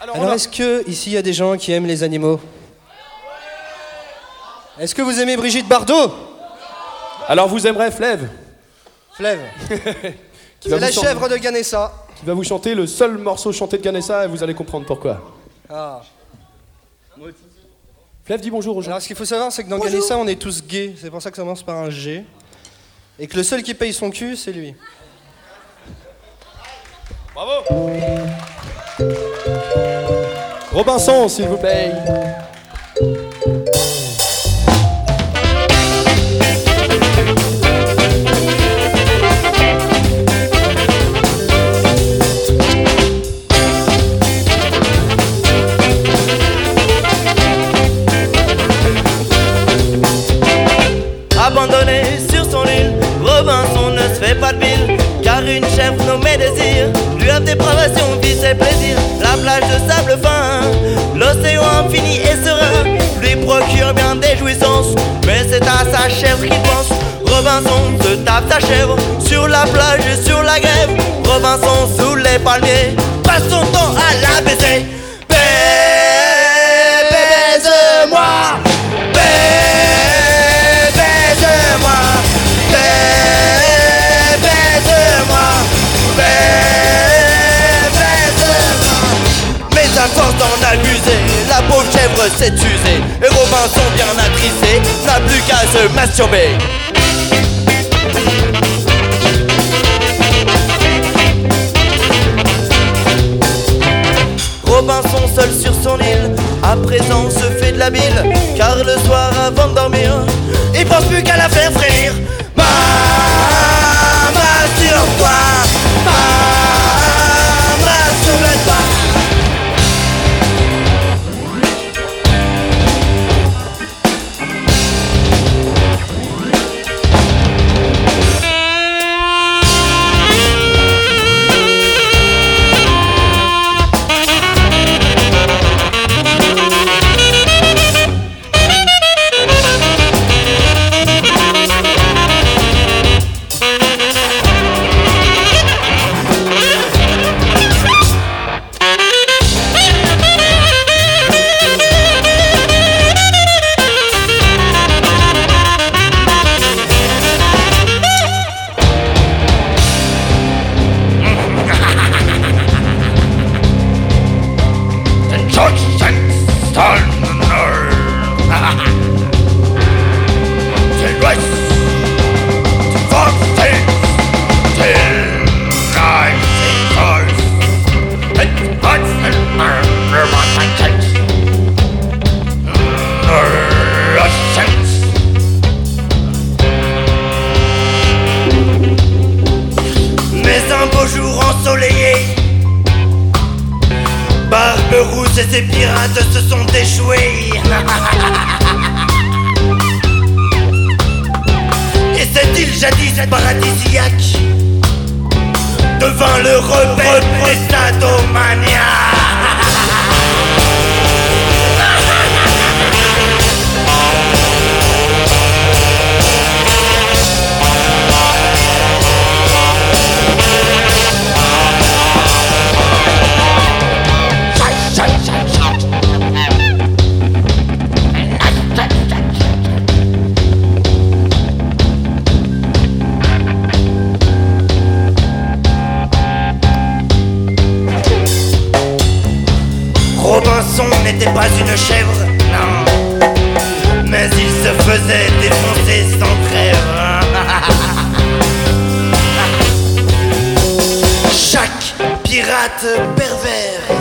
Alors, on Alors a- est-ce que ici il y a des gens qui aiment les animaux? Est-ce que vous aimez Brigitte Bardot? Alors vous aimerez Flève, Flève. C'est la chèvre de Ganessa. qui va vous chanter le seul morceau chanté de Ganessa et vous allez comprendre pourquoi. Ah. Flève, dis bonjour aux gens. Alors ce qu'il faut savoir, c'est que dans Bonjour. Ganessa, on est tous gays. C'est pour ça que ça commence par un G. Et que le seul qui paye son cul, c'est lui. Bravo Robinson, s'il vous plaît. Abandonné sur son île, Robinson ne se fait pas de bile Car une chèvre nommée Désir lui offre des privations, vie ses plaisirs La plage de fin, l'océan infini et serein. Lui procure bien des jouissances, mais c'est à sa chèvre qu'il pense. Robinson se tape sa chèvre sur la plage et sur la grève. Robinson sous les palmiers. Passe son temps à la baiser s'est usée. Et Robinson bien attristé N'a plus qu'à se masturber. Robinson seul sur son île, à présent se fait de la bile, car le soir avant de dormir, il pense plus qu'à la faire frémir. Ma, masturbe-toi, ma, Ses pirates se sont échoués. Et cette île jadis paradisiaque. Devint le repère des sadomaniacs n'était pas une chèvre, non. Mais il se faisait défoncer sans trêve. Chaque pirate pervers